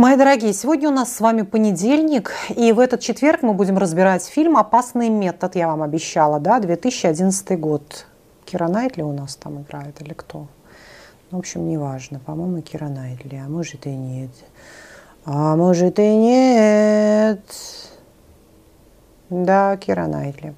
Мои дорогие, сегодня у нас с вами понедельник, и в этот четверг мы будем разбирать фильм «Опасный метод», я вам обещала, да, 2011 год. Кира Найтли у нас там играет или кто? В общем, неважно, по-моему, Кира Найтли, а может и нет. А может и нет. Да, Кира Найтли.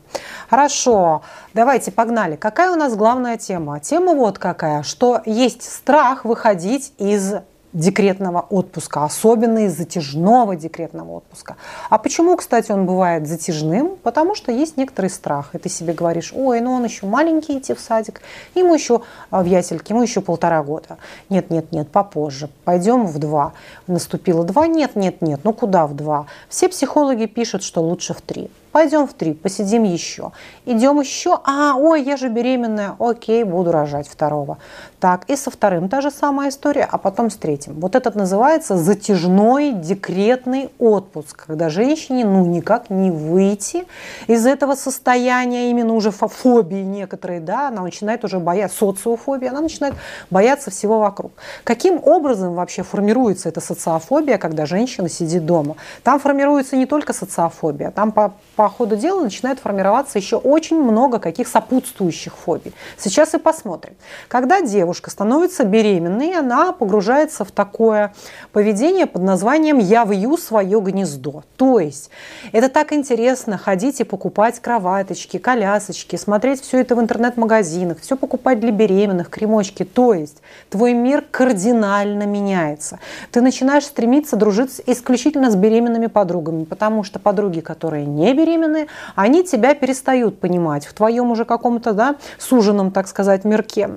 Хорошо, давайте погнали. Какая у нас главная тема? Тема вот какая, что есть страх выходить из декретного отпуска, особенно из затяжного декретного отпуска. А почему, кстати, он бывает затяжным? Потому что есть некоторый страх. И ты себе говоришь, ой, ну он еще маленький идти в садик, ему еще а, в ясельке, ему еще полтора года. Нет, нет, нет, попозже. Пойдем в два. Наступило два, нет, нет, нет, ну куда в два? Все психологи пишут, что лучше в три. Пойдем в три, посидим еще. Идем еще. А, ой, я же беременная. Окей, буду рожать второго. Так, и со вторым та же самая история, а потом с третьим. Вот этот называется затяжной декретный отпуск, когда женщине ну никак не выйти из этого состояния, именно уже фобии некоторые, да, она начинает уже бояться, социофобия, она начинает бояться всего вокруг. Каким образом вообще формируется эта социофобия, когда женщина сидит дома? Там формируется не только социофобия, там по, по ходу дела начинает формироваться еще очень много каких сопутствующих фобий. Сейчас и посмотрим. Когда девушка становится беременной, она погружается в такое поведение под названием «я вью свое гнездо». То есть это так интересно ходить и покупать кроваточки, колясочки, смотреть все это в интернет-магазинах, все покупать для беременных, кремочки. То есть твой мир кардинально меняется. Ты начинаешь стремиться дружить исключительно с беременными подругами, потому что подруги, которые не беременны, беременные, они тебя перестают понимать в твоем уже каком-то, да, суженном, так сказать, мирке.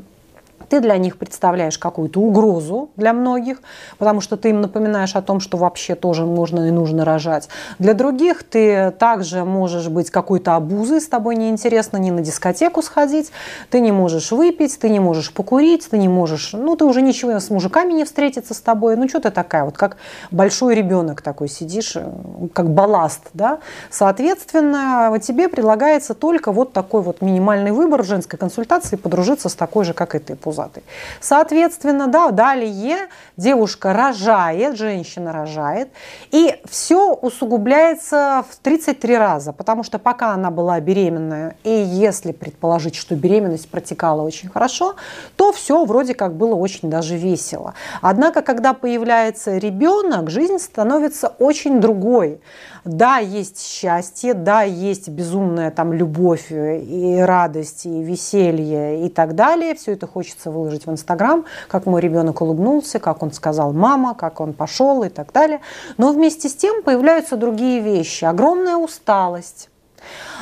Ты для них представляешь какую-то угрозу для многих, потому что ты им напоминаешь о том, что вообще тоже можно и нужно рожать. Для других ты также можешь быть какой-то обузой, с тобой неинтересно ни на дискотеку сходить, ты не можешь выпить, ты не можешь покурить, ты не можешь, ну ты уже ничего с мужиками не встретиться с тобой, ну что ты такая, вот как большой ребенок такой сидишь, э, как балласт, да. Соответственно, тебе предлагается только вот такой вот минимальный выбор в женской консультации подружиться с такой же, как и ты, пузатый. Соответственно, да, далее девушка рожает, женщина рожает, и все усугубляется в 33 раза, потому что пока она была беременная, и если предположить, что беременность протекала очень хорошо, то все вроде как было очень даже весело. Однако, когда появляется ребенок, жизнь становится очень другой. Да, есть счастье, да, есть безумная там любовь и радость, и веселье и так далее. Все это хочется выложить в Инстаграм, как мой ребенок улыбнулся, как он сказал мама, как он пошел и так далее. Но вместе с тем появляются другие вещи. Огромная усталость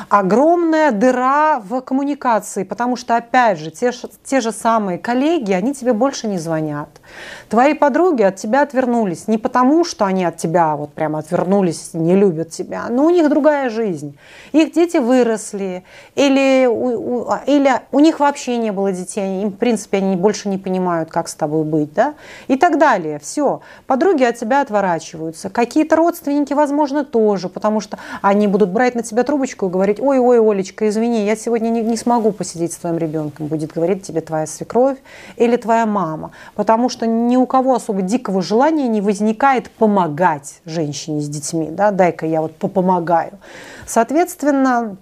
огромная дыра в коммуникации, потому что, опять же, те, те же самые коллеги, они тебе больше не звонят. Твои подруги от тебя отвернулись не потому, что они от тебя вот прямо отвернулись, не любят тебя, но у них другая жизнь. Их дети выросли, или у, у, или у них вообще не было детей, им, в принципе, они больше не понимают, как с тобой быть, да, и так далее. Все, подруги от тебя отворачиваются. Какие-то родственники, возможно, тоже, потому что они будут брать на тебя трубочку и говорить, говорить, ой, ой, Олечка, извини, я сегодня не, не смогу посидеть с твоим ребенком, будет говорить тебе твоя свекровь или твоя мама. Потому что ни у кого особо дикого желания не возникает помогать женщине с детьми. Да? Дай-ка я вот попомогаю. Соответственно,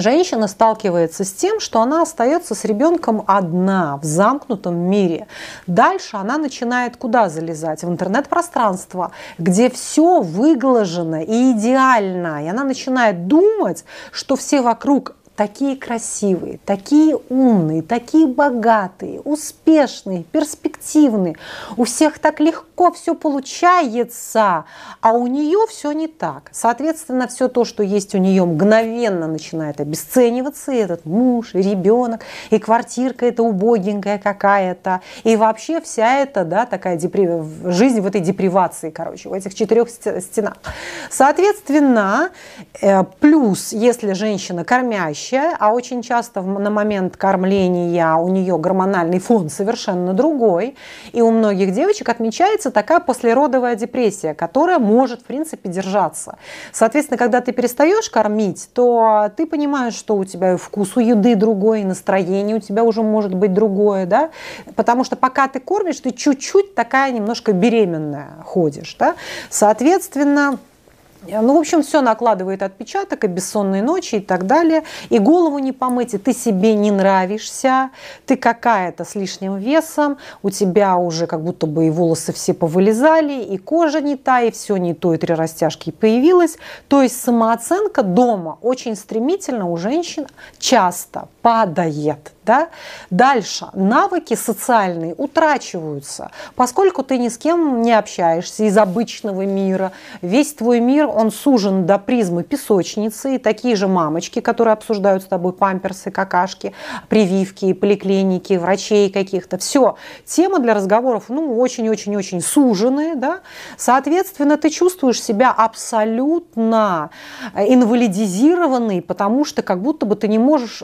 женщина сталкивается с тем, что она остается с ребенком одна в замкнутом мире. Дальше она начинает куда залезать? В интернет-пространство, где все выглажено и идеально. И она начинает думать, что все вокруг такие красивые, такие умные, такие богатые, успешные, перспективные. У всех так легко все получается, а у нее все не так. Соответственно, все то, что есть у нее, мгновенно начинает обесцениваться. И этот муж, и ребенок, и квартирка эта убогенькая какая-то, и вообще вся эта, да, такая депри... жизнь в этой депривации, короче, в этих четырех стенах. Соответственно, э, плюс, если женщина кормящая, спящая, а очень часто на момент кормления у нее гормональный фон совершенно другой. И у многих девочек отмечается такая послеродовая депрессия, которая может, в принципе, держаться. Соответственно, когда ты перестаешь кормить, то ты понимаешь, что у тебя вкус у еды другой, и настроение у тебя уже может быть другое, да, потому что пока ты кормишь, ты чуть-чуть такая немножко беременная ходишь, да. Соответственно, ну, в общем, все накладывает отпечаток, и бессонные ночи, и так далее. И голову не помыть, и ты себе не нравишься, ты какая-то с лишним весом, у тебя уже как будто бы и волосы все повылезали, и кожа не та, и все не то, и три растяжки появилось. То есть самооценка дома очень стремительно у женщин часто падает. Да? Дальше навыки социальные утрачиваются, поскольку ты ни с кем не общаешься из обычного мира. Весь твой мир, он сужен до призмы песочницы, и такие же мамочки, которые обсуждают с тобой памперсы, какашки, прививки, поликлиники, врачей каких-то. Все, темы для разговоров ну, очень-очень-очень суженные. Да? Соответственно, ты чувствуешь себя абсолютно инвалидизированный, потому что как будто бы ты не можешь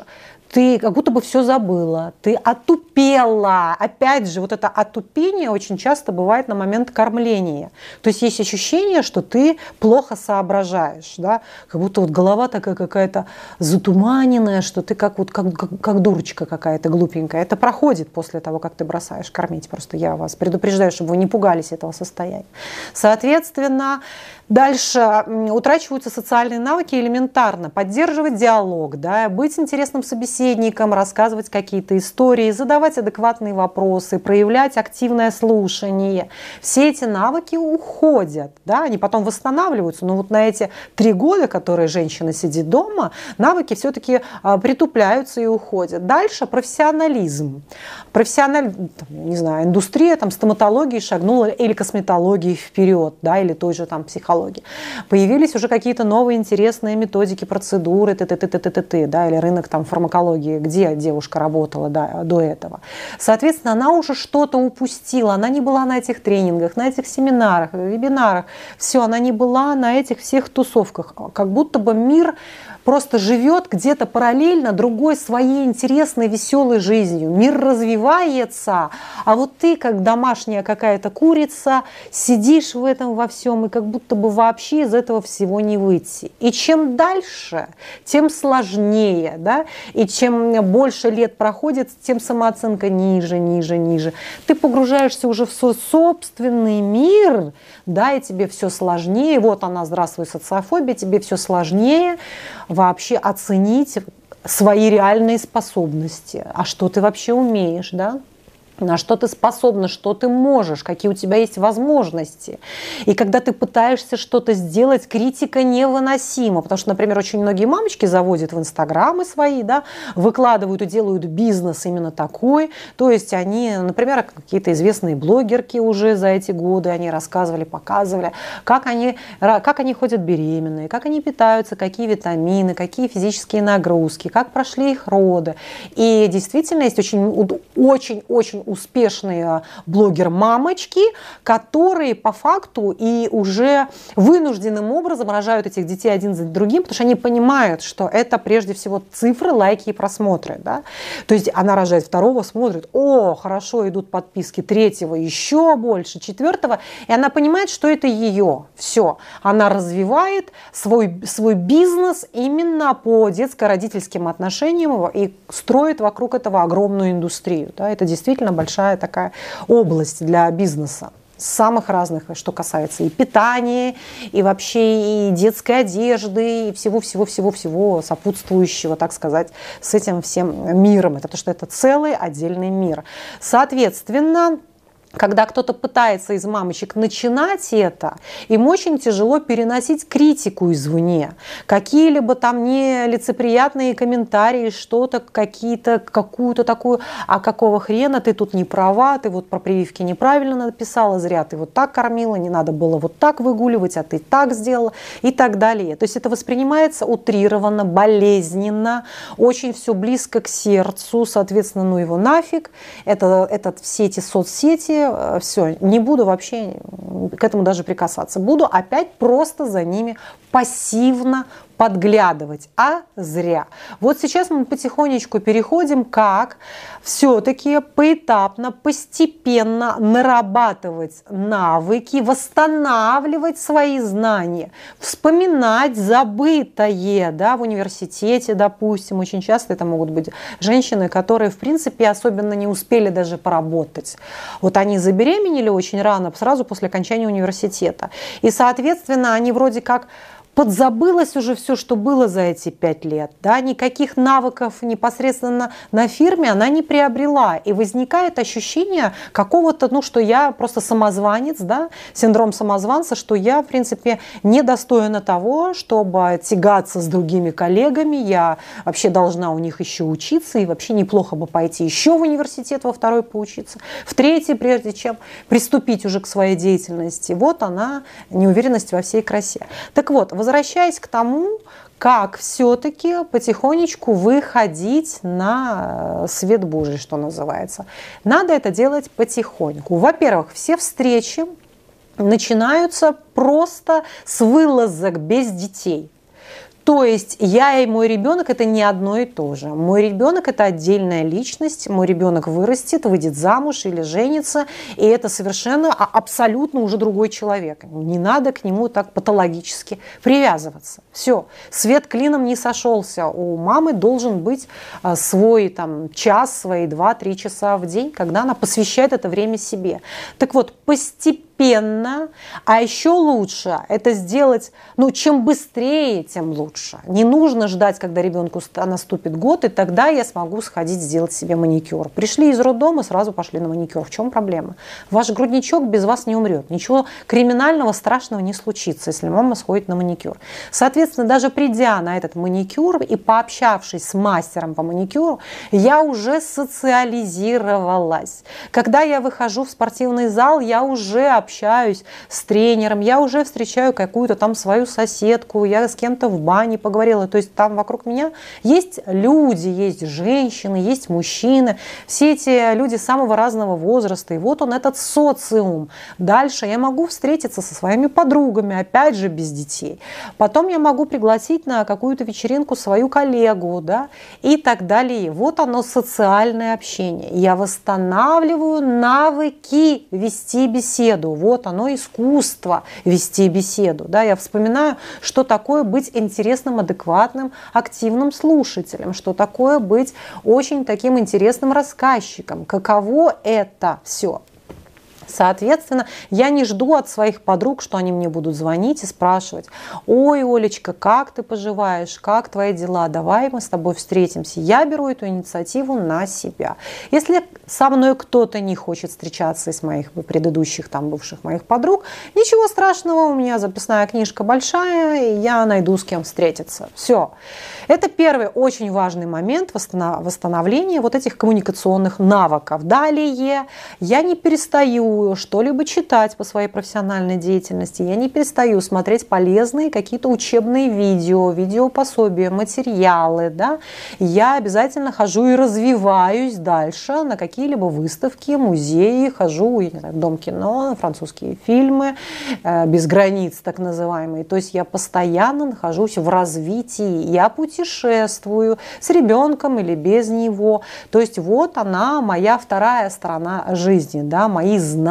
ты как будто бы все забыла, ты отупела. Опять же, вот это отупение очень часто бывает на момент кормления. То есть есть ощущение, что ты плохо соображаешь, да? как будто вот голова такая какая-то затуманенная, что ты как, вот, как, как, как дурочка какая-то глупенькая. Это проходит после того, как ты бросаешь кормить. Просто я вас предупреждаю, чтобы вы не пугались этого состояния. Соответственно, Дальше утрачиваются социальные навыки элементарно. Поддерживать диалог, да, быть интересным собеседником, рассказывать какие-то истории, задавать адекватные вопросы, проявлять активное слушание. Все эти навыки уходят, да, они потом восстанавливаются. Но вот на эти три года, которые женщина сидит дома, навыки все-таки а, притупляются и уходят. Дальше профессионализм. Профессиональ, не знаю, индустрия там, стоматологии шагнула или косметологии вперед, да, или той же там психологии. Появились уже какие-то новые интересные методики, процедуры, т т т т т т да, или рынок там фармакологии, где девушка работала да, до этого. Соответственно, она уже что-то упустила, она не была на этих тренингах, на этих семинарах, вебинарах, все, она не была на этих всех тусовках. Как будто бы мир просто живет где-то параллельно другой своей интересной, веселой жизнью. Мир развивается, а вот ты, как домашняя какая-то курица, сидишь в этом во всем, и как будто бы вообще из этого всего не выйти. И чем дальше, тем сложнее, да, и чем больше лет проходит, тем самооценка ниже, ниже, ниже. Ты погружаешься уже в свой собственный мир, да, и тебе все сложнее. Вот она, здравствуй, социофобия, тебе все сложнее вообще оценить свои реальные способности. А что ты вообще умеешь, да? На что ты способна, что ты можешь, какие у тебя есть возможности. И когда ты пытаешься что-то сделать, критика невыносима. Потому что, например, очень многие мамочки заводят в инстаграмы свои, да, выкладывают и делают бизнес именно такой. То есть они, например, какие-то известные блогерки уже за эти годы, они рассказывали, показывали, как они, как они ходят беременные, как они питаются, какие витамины, какие физические нагрузки, как прошли их роды. И действительно есть очень, очень, очень успешные блогер-мамочки, которые по факту и уже вынужденным образом рожают этих детей один за другим, потому что они понимают, что это прежде всего цифры, лайки и просмотры. Да? То есть она рожает второго, смотрит, о, хорошо, идут подписки третьего, еще больше, четвертого, и она понимает, что это ее. Все. Она развивает свой, свой бизнес именно по детско-родительским отношениям и строит вокруг этого огромную индустрию. Да? Это действительно большая такая область для бизнеса самых разных, что касается и питания, и вообще и детской одежды, и всего-всего-всего-всего сопутствующего, так сказать, с этим всем миром. Это потому что это целый отдельный мир. Соответственно, когда кто-то пытается из мамочек начинать это, им очень тяжело переносить критику извне. Какие-либо там нелицеприятные комментарии, что-то, какие-то, какую-то такую, а какого хрена ты тут не права, ты вот про прививки неправильно написала, зря ты вот так кормила, не надо было вот так выгуливать, а ты так сделала и так далее. То есть это воспринимается утрированно, болезненно, очень все близко к сердцу, соответственно, ну его нафиг. Это, это все эти соцсети, Э, все, не буду вообще к этому даже прикасаться. Буду опять просто за ними пассивно подглядывать, а зря. Вот сейчас мы потихонечку переходим, как все-таки поэтапно, постепенно нарабатывать навыки, восстанавливать свои знания, вспоминать забытое да, в университете, допустим. Очень часто это могут быть женщины, которые, в принципе, особенно не успели даже поработать. Вот они забеременели очень рано, сразу после окончания университета. И, соответственно, они вроде как подзабылось уже все, что было за эти пять лет. Да? Никаких навыков непосредственно на фирме она не приобрела. И возникает ощущение какого-то, ну, что я просто самозванец, да? синдром самозванца, что я, в принципе, недостойна того, чтобы тягаться с другими коллегами. Я вообще должна у них еще учиться, и вообще неплохо бы пойти еще в университет во второй поучиться, в третий, прежде чем приступить уже к своей деятельности. Вот она, неуверенность во всей красе. Так вот, к тому, как все-таки потихонечку выходить на э, свет Божий, что называется. Надо это делать потихоньку. Во-первых, все встречи начинаются просто с вылазок без детей. То есть я и мой ребенок это не одно и то же. Мой ребенок это отдельная личность, мой ребенок вырастет, выйдет замуж или женится, и это совершенно а, абсолютно уже другой человек. Не надо к нему так патологически привязываться. Все, свет клином не сошелся. У мамы должен быть а, свой там час, свои два-три часа в день, когда она посвящает это время себе. Так вот, постепенно постепенно, а еще лучше это сделать, ну, чем быстрее, тем лучше. Не нужно ждать, когда ребенку наступит год, и тогда я смогу сходить сделать себе маникюр. Пришли из роддома, сразу пошли на маникюр. В чем проблема? Ваш грудничок без вас не умрет. Ничего криминального, страшного не случится, если мама сходит на маникюр. Соответственно, даже придя на этот маникюр и пообщавшись с мастером по маникюру, я уже социализировалась. Когда я выхожу в спортивный зал, я уже общаюсь с тренером, я уже встречаю какую-то там свою соседку, я с кем-то в бане поговорила. То есть там вокруг меня есть люди, есть женщины, есть мужчины. Все эти люди самого разного возраста. И вот он, этот социум. Дальше я могу встретиться со своими подругами, опять же, без детей. Потом я могу пригласить на какую-то вечеринку свою коллегу, да, и так далее. Вот оно, социальное общение. Я восстанавливаю навыки вести беседу вот оно искусство вести беседу. Да, я вспоминаю, что такое быть интересным, адекватным, активным слушателем, что такое быть очень таким интересным рассказчиком, каково это все. Соответственно, я не жду от своих подруг, что они мне будут звонить и спрашивать, ой, Олечка, как ты поживаешь, как твои дела, давай мы с тобой встретимся. Я беру эту инициативу на себя. Если со мной кто-то не хочет встречаться из моих предыдущих там бывших моих подруг, ничего страшного, у меня записная книжка большая, и я найду с кем встретиться. Все. Это первый очень важный момент восстановления вот этих коммуникационных навыков. Далее я не перестаю что-либо читать по своей профессиональной деятельности, я не перестаю смотреть полезные какие-то учебные видео, видеопособия, материалы. Да? Я обязательно хожу и развиваюсь дальше на какие-либо выставки, музеи, хожу я не знаю, в Дом кино, французские фильмы, э, без границ так называемые. То есть я постоянно нахожусь в развитии, я путешествую с ребенком или без него. То есть вот она, моя вторая сторона жизни, да, мои знания,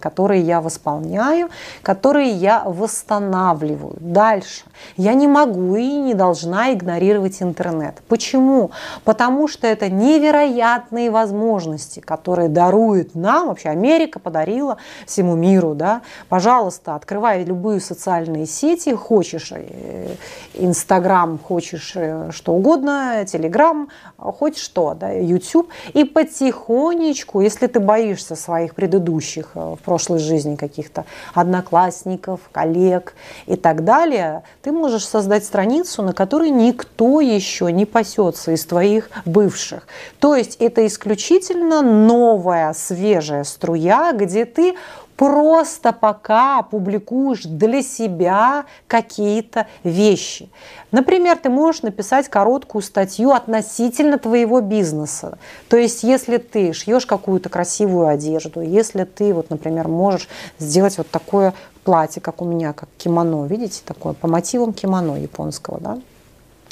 которые я восполняю, которые я восстанавливаю. Дальше. Я не могу и не должна игнорировать интернет. Почему? Потому что это невероятные возможности, которые дарует нам, вообще Америка подарила всему миру. Да? Пожалуйста, открывай любые социальные сети, хочешь э, Инстаграм, хочешь э, что угодно, Телеграм, хоть что, да, YouTube. И потихонечку, если ты боишься своих предыдущих э, в прошлой жизни каких-то одноклассников, коллег и так далее, ты можешь создать страницу, на которой никто еще не пасется из твоих бывших. То есть это исключительно новая, свежая струя, где ты просто пока публикуешь для себя какие-то вещи. Например, ты можешь написать короткую статью относительно твоего бизнеса. То есть, если ты шьешь какую-то красивую одежду, если ты, вот, например, можешь сделать вот такое платье, как у меня, как кимоно, видите, такое по мотивам кимоно японского, да,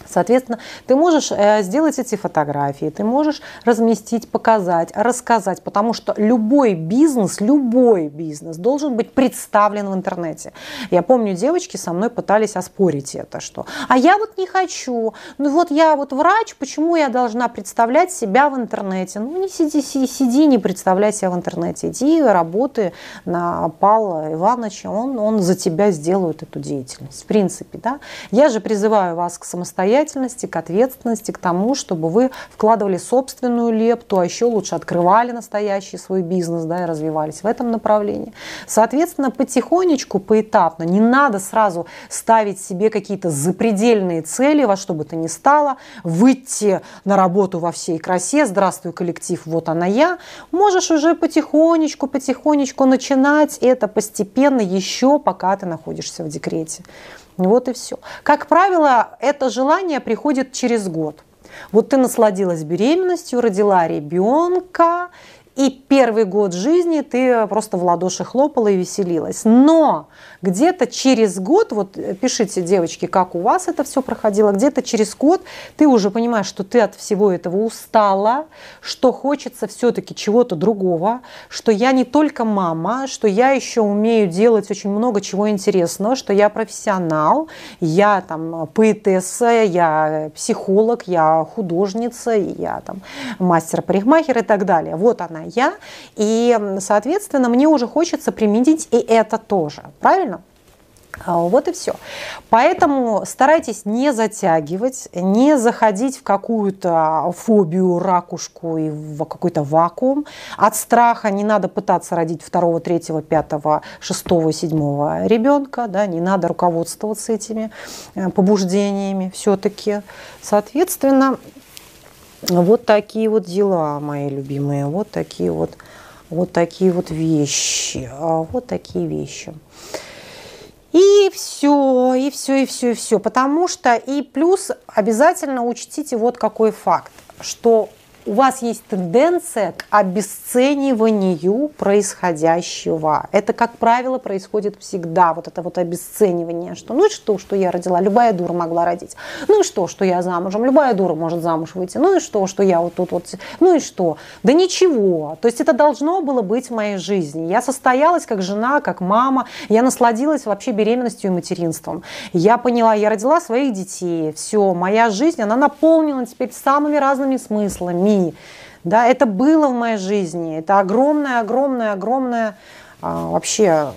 Соответственно, ты можешь э, сделать эти фотографии, ты можешь разместить, показать, рассказать, потому что любой бизнес, любой бизнес должен быть представлен в интернете. Я помню, девочки со мной пытались оспорить это, что «а я вот не хочу, ну вот я вот врач, почему я должна представлять себя в интернете?» Ну не сиди, сиди, сиди не представляй себя в интернете, иди работай на Павла Ивановича, он, он за тебя сделает эту деятельность. В принципе, да. Я же призываю вас к самостоятельности самостоятельности, к ответственности, к тому, чтобы вы вкладывали собственную лепту, а еще лучше открывали настоящий свой бизнес да, и развивались в этом направлении. Соответственно, потихонечку, поэтапно, не надо сразу ставить себе какие-то запредельные цели, во что бы то ни стало, выйти на работу во всей красе, здравствуй, коллектив, вот она я. Можешь уже потихонечку, потихонечку начинать это постепенно еще, пока ты находишься в декрете. Вот и все. Как правило, это желание приходит через год. Вот ты насладилась беременностью, родила ребенка, и первый год жизни ты просто в ладоши хлопала и веселилась. Но где-то через год, вот э, пишите, девочки, как у вас это все проходило, где-то через год ты уже понимаешь, что ты от всего этого устала, что хочется все-таки чего-то другого, что я не только мама, что я еще умею делать очень много чего интересного, что я профессионал, я там поэтесса, я психолог, я художница, я там мастер-парикмахер и так далее. Вот она я, и, соответственно, мне уже хочется применить и это тоже. Правильно? А, вот и все. Поэтому старайтесь не затягивать, не заходить в какую-то фобию, ракушку и в какой-то вакуум. От страха не надо пытаться родить второго, третьего, пятого, шестого, седьмого ребенка. Да, не надо руководствоваться этими э, побуждениями все-таки. Соответственно, вот такие вот дела, мои любимые, вот такие вот, вот такие вот вещи, а, вот такие вещи. И все, и все, и все, и все. Потому что и плюс обязательно учтите вот какой факт, что у вас есть тенденция к обесцениванию происходящего. Это, как правило, происходит всегда. Вот это вот обесценивание, что ну и что, что я родила, любая дура могла родить. Ну и что, что я замужем, любая дура может замуж выйти. Ну и что, что я вот тут вот, ну и что. Да ничего. То есть это должно было быть в моей жизни. Я состоялась как жена, как мама. Я насладилась вообще беременностью и материнством. Я поняла, я родила своих детей. Все, моя жизнь, она наполнена теперь самыми разными смыслами людьми. Да, это было в моей жизни. Это огромная, огромная, огромная а, вообще а,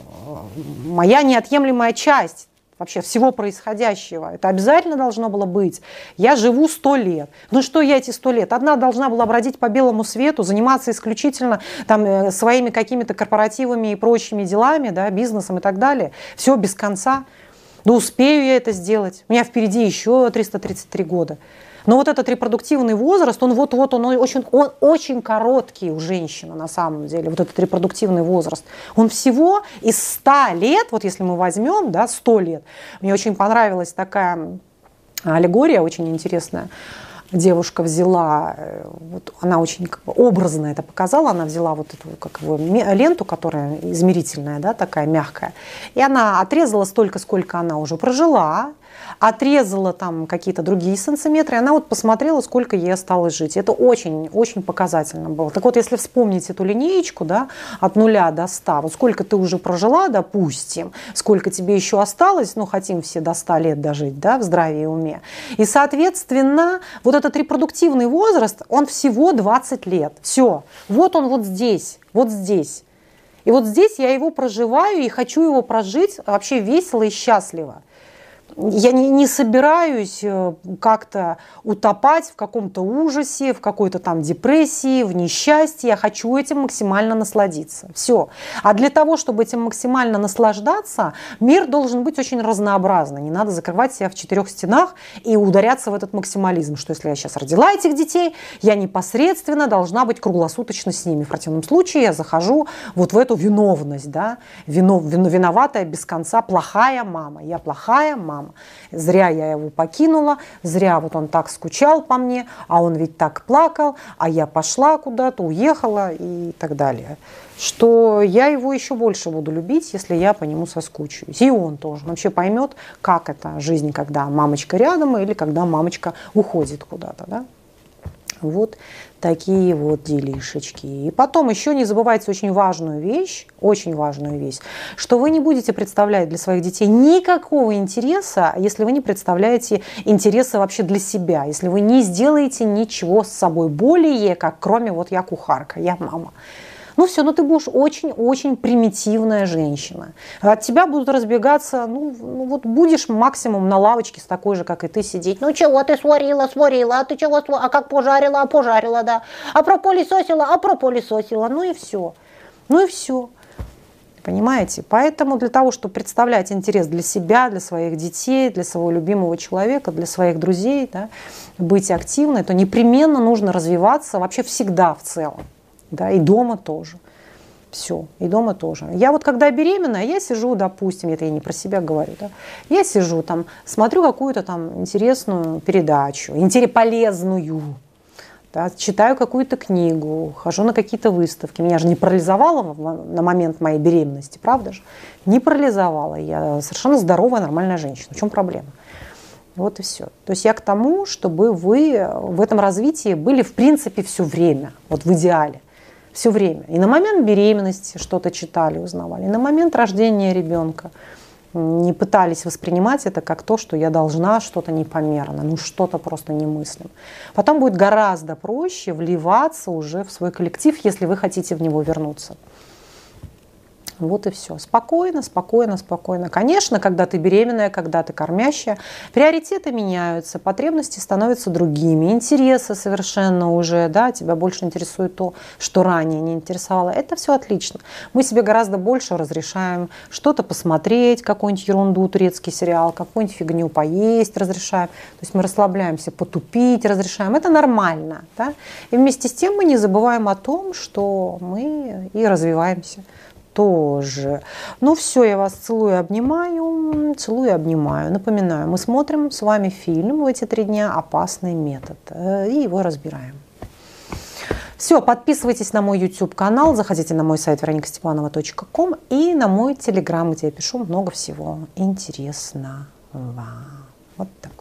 моя неотъемлемая часть вообще всего происходящего. Это обязательно должно было быть. Я живу сто лет. Ну что я эти сто лет? Одна должна была бродить по белому свету, заниматься исключительно там, э, своими какими-то корпоративами и прочими делами, да, бизнесом и так далее. Все без конца. Да успею я это сделать. У меня впереди еще 333 года. Но вот этот репродуктивный возраст, он вот-вот, он очень, он очень короткий у женщины на самом деле, вот этот репродуктивный возраст. Он всего из 100 лет, вот если мы возьмем, да, 100 лет, мне очень понравилась такая аллегория очень интересная, девушка взяла, э, вот она очень как бы образно это показала, она взяла вот эту как бы, ленту, которая измерительная, да, такая мягкая, и она отрезала столько, сколько она уже прожила, отрезала там какие-то другие сантиметры, она вот посмотрела, сколько ей осталось жить. Это очень-очень показательно было. Так вот, если вспомнить эту линеечку, да, от нуля до ста, вот сколько ты уже прожила, допустим, сколько тебе еще осталось, ну, хотим все до 100 лет дожить, да, в здравии и уме. И, соответственно, вот этот репродуктивный возраст, он всего 20 лет. Все. Вот он вот здесь, вот здесь. И вот здесь я его проживаю и хочу его прожить вообще весело и счастливо. Я не, не собираюсь э, как-то утопать в каком-то ужасе, в какой-то там депрессии, в несчастье. Я хочу этим максимально насладиться. Все. А для того, чтобы этим максимально наслаждаться, мир должен быть очень разнообразный. Не надо закрывать себя в четырех стенах и ударяться в этот максимализм, что если я сейчас родила этих детей, я непосредственно должна быть круглосуточно с ними. В противном случае я захожу вот в эту виновность, да, вино, виноватая без конца, плохая мама. Я плохая мама мама. Зря я его покинула, зря вот он так скучал по мне, а он ведь так плакал, а я пошла куда-то, уехала и так далее. Что я его еще больше буду любить, если я по нему соскучусь. И он тоже. Вообще поймет, как это жизнь, когда мамочка рядом или когда мамочка уходит куда-то. Да? Вот такие вот делишечки. И потом еще не забывайте очень важную вещь, очень важную вещь, что вы не будете представлять для своих детей никакого интереса, если вы не представляете интереса вообще для себя, если вы не сделаете ничего с собой более, как кроме вот я кухарка, я мама. Ну все, ну ты будешь очень-очень примитивная женщина. От тебя будут разбегаться, ну, ну вот будешь максимум на лавочке с такой же, как и ты, сидеть. Ну чего ты сварила, сварила, а ты чего, а как пожарила, а пожарила, да. А пропылесосила, а пропылесосила, ну и все. Ну и все. Понимаете? Поэтому для того, чтобы представлять интерес для себя, для своих детей, для своего любимого человека, для своих друзей, да, быть активной, то непременно нужно развиваться вообще всегда в целом да, и дома тоже. Все, и дома тоже. Я вот когда беременная, я сижу, допустим, это я не про себя говорю, да, я сижу там, смотрю какую-то там интересную передачу, интерес, полезную, да, читаю какую-то книгу, хожу на какие-то выставки. Меня же не парализовало на момент моей беременности, правда же? Не парализовало. Я совершенно здоровая, нормальная женщина. В чем проблема? Вот и все. То есть я к тому, чтобы вы в этом развитии были в принципе все время, вот в идеале все время. И на момент беременности что-то читали, узнавали, и на момент рождения ребенка не пытались воспринимать это как то, что я должна что-то непомерно, ну что-то просто немыслим. Потом будет гораздо проще вливаться уже в свой коллектив, если вы хотите в него вернуться. Вот и все. Спокойно, спокойно, спокойно. Конечно, когда ты беременная, когда ты кормящая, приоритеты меняются, потребности становятся другими, интересы совершенно уже, да, тебя больше интересует то, что ранее не интересовало. Это все отлично. Мы себе гораздо больше разрешаем что-то посмотреть, какую-нибудь ерунду, турецкий сериал, какую-нибудь фигню поесть разрешаем. То есть мы расслабляемся, потупить разрешаем. Это нормально. Да? И вместе с тем мы не забываем о том, что мы и развиваемся тоже. Ну все, я вас целую, обнимаю, целую, обнимаю. Напоминаю, мы смотрим с вами фильм в эти три дня «Опасный метод» э, и его разбираем. Все, подписывайтесь на мой YouTube канал, заходите на мой сайт вероникастепанова.ком и на мой Telegram, где я пишу много всего интересного. Вот так.